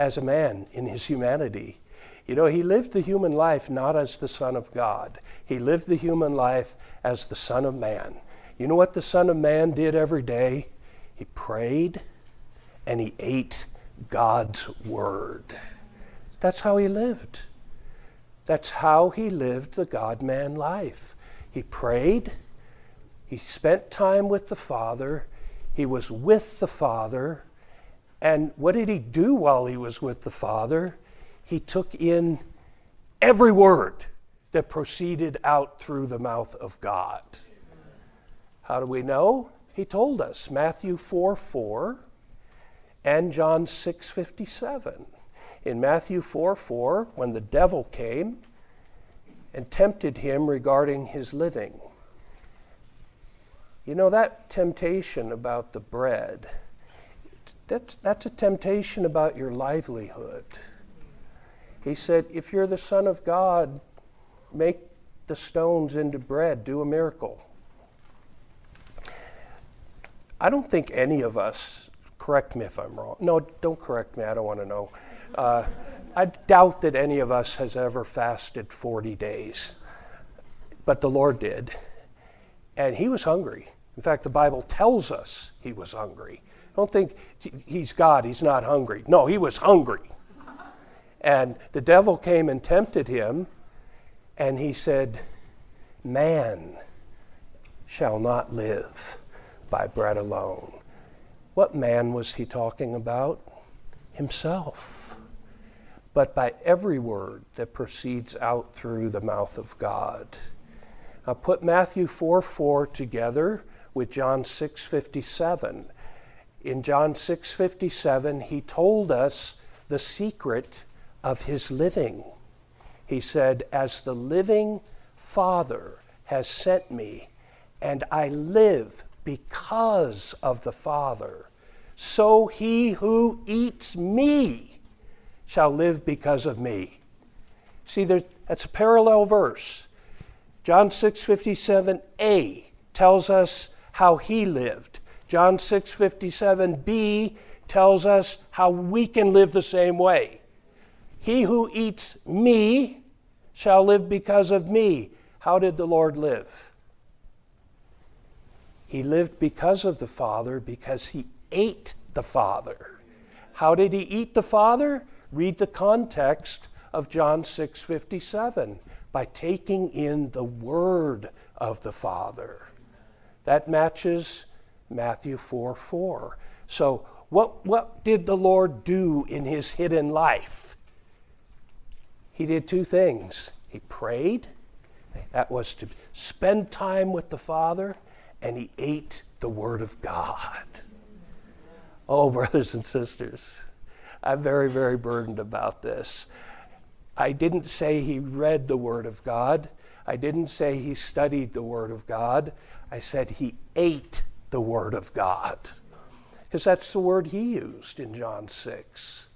as a man in his humanity. You know, he lived the human life not as the Son of God, he lived the human life as the Son of Man. You know what the Son of Man did every day? He prayed and he ate God's Word. That's how he lived. That's how he lived the God man life. He prayed, he spent time with the Father, he was with the Father, and what did he do while he was with the Father? He took in every word that proceeded out through the mouth of God. How do we know? He told us Matthew 4 4 and John 6 57. In Matthew 4 4, when the devil came and tempted him regarding his living, you know that temptation about the bread that's, that's a temptation about your livelihood. He said, If you're the Son of God, make the stones into bread, do a miracle. I don't think any of us, correct me if I'm wrong. No, don't correct me, I don't want to know. Uh, I doubt that any of us has ever fasted 40 days, but the Lord did. And he was hungry. In fact, the Bible tells us he was hungry. Don't think he's God, he's not hungry. No, he was hungry. And the devil came and tempted him, and he said, Man shall not live by bread alone. What man was he talking about? Himself. But by every word that proceeds out through the mouth of God. Now put Matthew 4 4 together with John 6 57 in John 6:57 he told us the secret of his living. He said, "As the living Father has sent me, and I live because of the Father, so he who eats me shall live because of me." See, that's a parallel verse. John 6:57a tells us how he lived. John 6:57b tells us how we can live the same way. He who eats me shall live because of me. How did the Lord live? He lived because of the Father because he ate the Father. How did he eat the Father? Read the context of John 6:57 by taking in the word of the Father. That matches Matthew 4 4. So, what, what did the Lord do in his hidden life? He did two things. He prayed, that was to spend time with the Father, and he ate the Word of God. Oh, brothers and sisters, I'm very, very burdened about this. I didn't say he read the Word of God. I didn't say he studied the Word of God. I said he ate the Word of God. Because that's the word he used in John 6.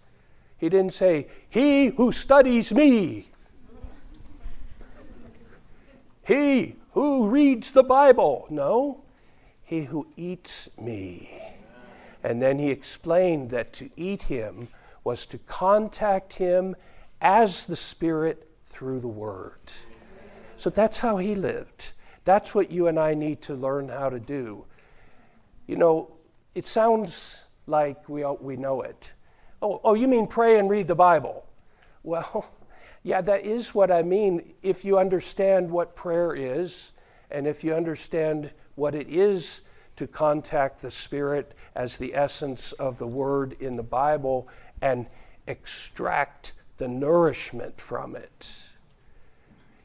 He didn't say, He who studies me, he who reads the Bible. No, he who eats me. And then he explained that to eat him was to contact him as the Spirit through the Word. So that's how he lived. That's what you and I need to learn how to do. You know, it sounds like we, we know it. Oh, oh, you mean pray and read the Bible? Well, yeah, that is what I mean. If you understand what prayer is, and if you understand what it is to contact the Spirit as the essence of the Word in the Bible and extract the nourishment from it.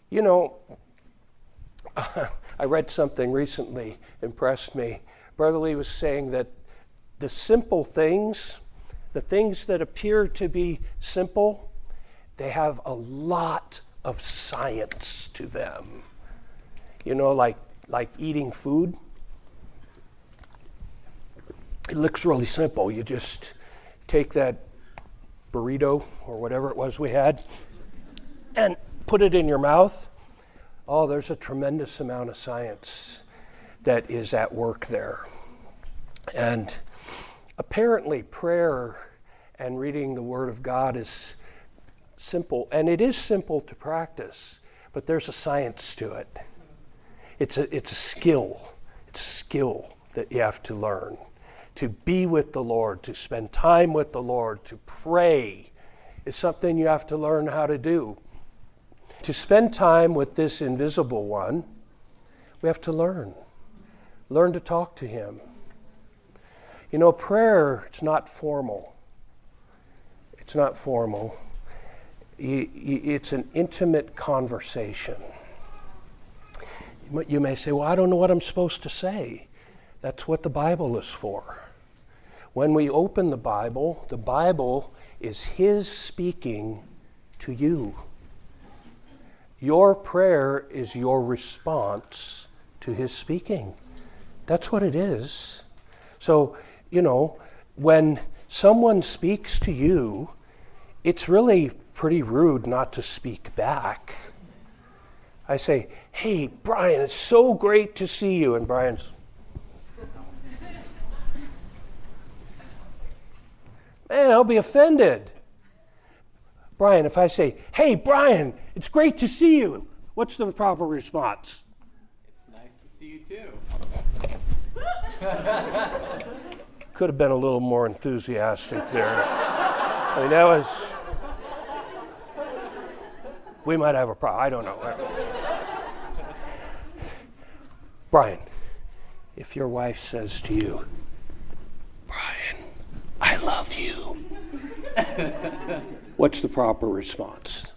You know, I read something recently, impressed me. Brother Lee was saying that the simple things, the things that appear to be simple, they have a lot of science to them. You know, like, like eating food. It looks really simple. You just take that burrito or whatever it was we had and put it in your mouth. Oh, there's a tremendous amount of science that is at work there. And apparently, prayer and reading the Word of God is simple, and it is simple to practice, but there's a science to it. It's a, it's a skill. It's a skill that you have to learn. To be with the Lord, to spend time with the Lord, to pray is something you have to learn how to do. To spend time with this invisible one, we have to learn. Learn to talk to him. You know, prayer, it's not formal. It's not formal. It's an intimate conversation. You may say, Well, I don't know what I'm supposed to say. That's what the Bible is for. When we open the Bible, the Bible is His speaking to you. Your prayer is your response to His speaking. That's what it is. So, you know, when someone speaks to you, it's really pretty rude not to speak back. I say, Hey, Brian, it's so great to see you. And Brian's, Man, I'll be offended. Brian, if I say, Hey, Brian, it's great to see you, what's the proper response? It's nice to see you too. Could have been a little more enthusiastic there. I mean, that was. We might have a problem. I don't know. Brian, if your wife says to you, Brian, I love you, what's the proper response?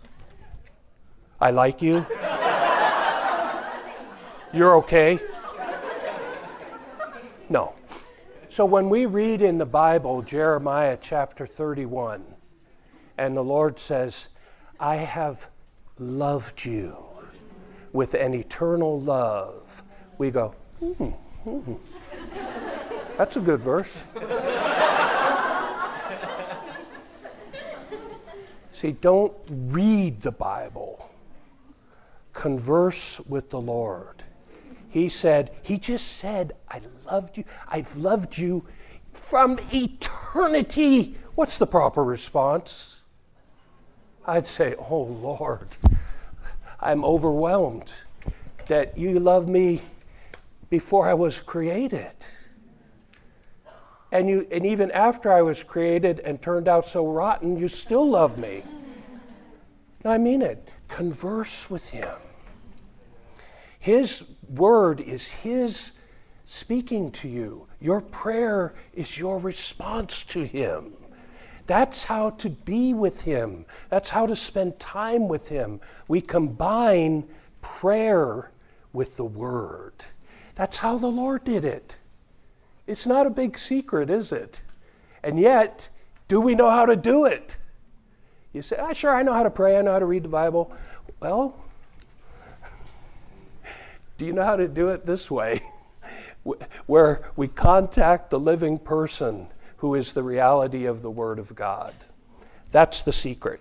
I like you? You're okay? No. So when we read in the Bible, Jeremiah chapter 31, and the Lord says, I have loved you with an eternal love, we go, hmm, hmm. That's a good verse. See, don't read the Bible, converse with the Lord. He said, He just said, I loved you. I've loved you from eternity. What's the proper response? I'd say, Oh Lord, I'm overwhelmed that you love me before I was created. And, you, and even after I was created and turned out so rotten, you still love me. No, I mean it. Converse with Him. His word is His speaking to you. Your prayer is your response to Him. That's how to be with Him. That's how to spend time with Him. We combine prayer with the Word. That's how the Lord did it. It's not a big secret, is it? And yet, do we know how to do it? You say, ah, sure, I know how to pray, I know how to read the Bible. Well, do you know how to do it this way? Where we contact the living person who is the reality of the Word of God. That's the secret.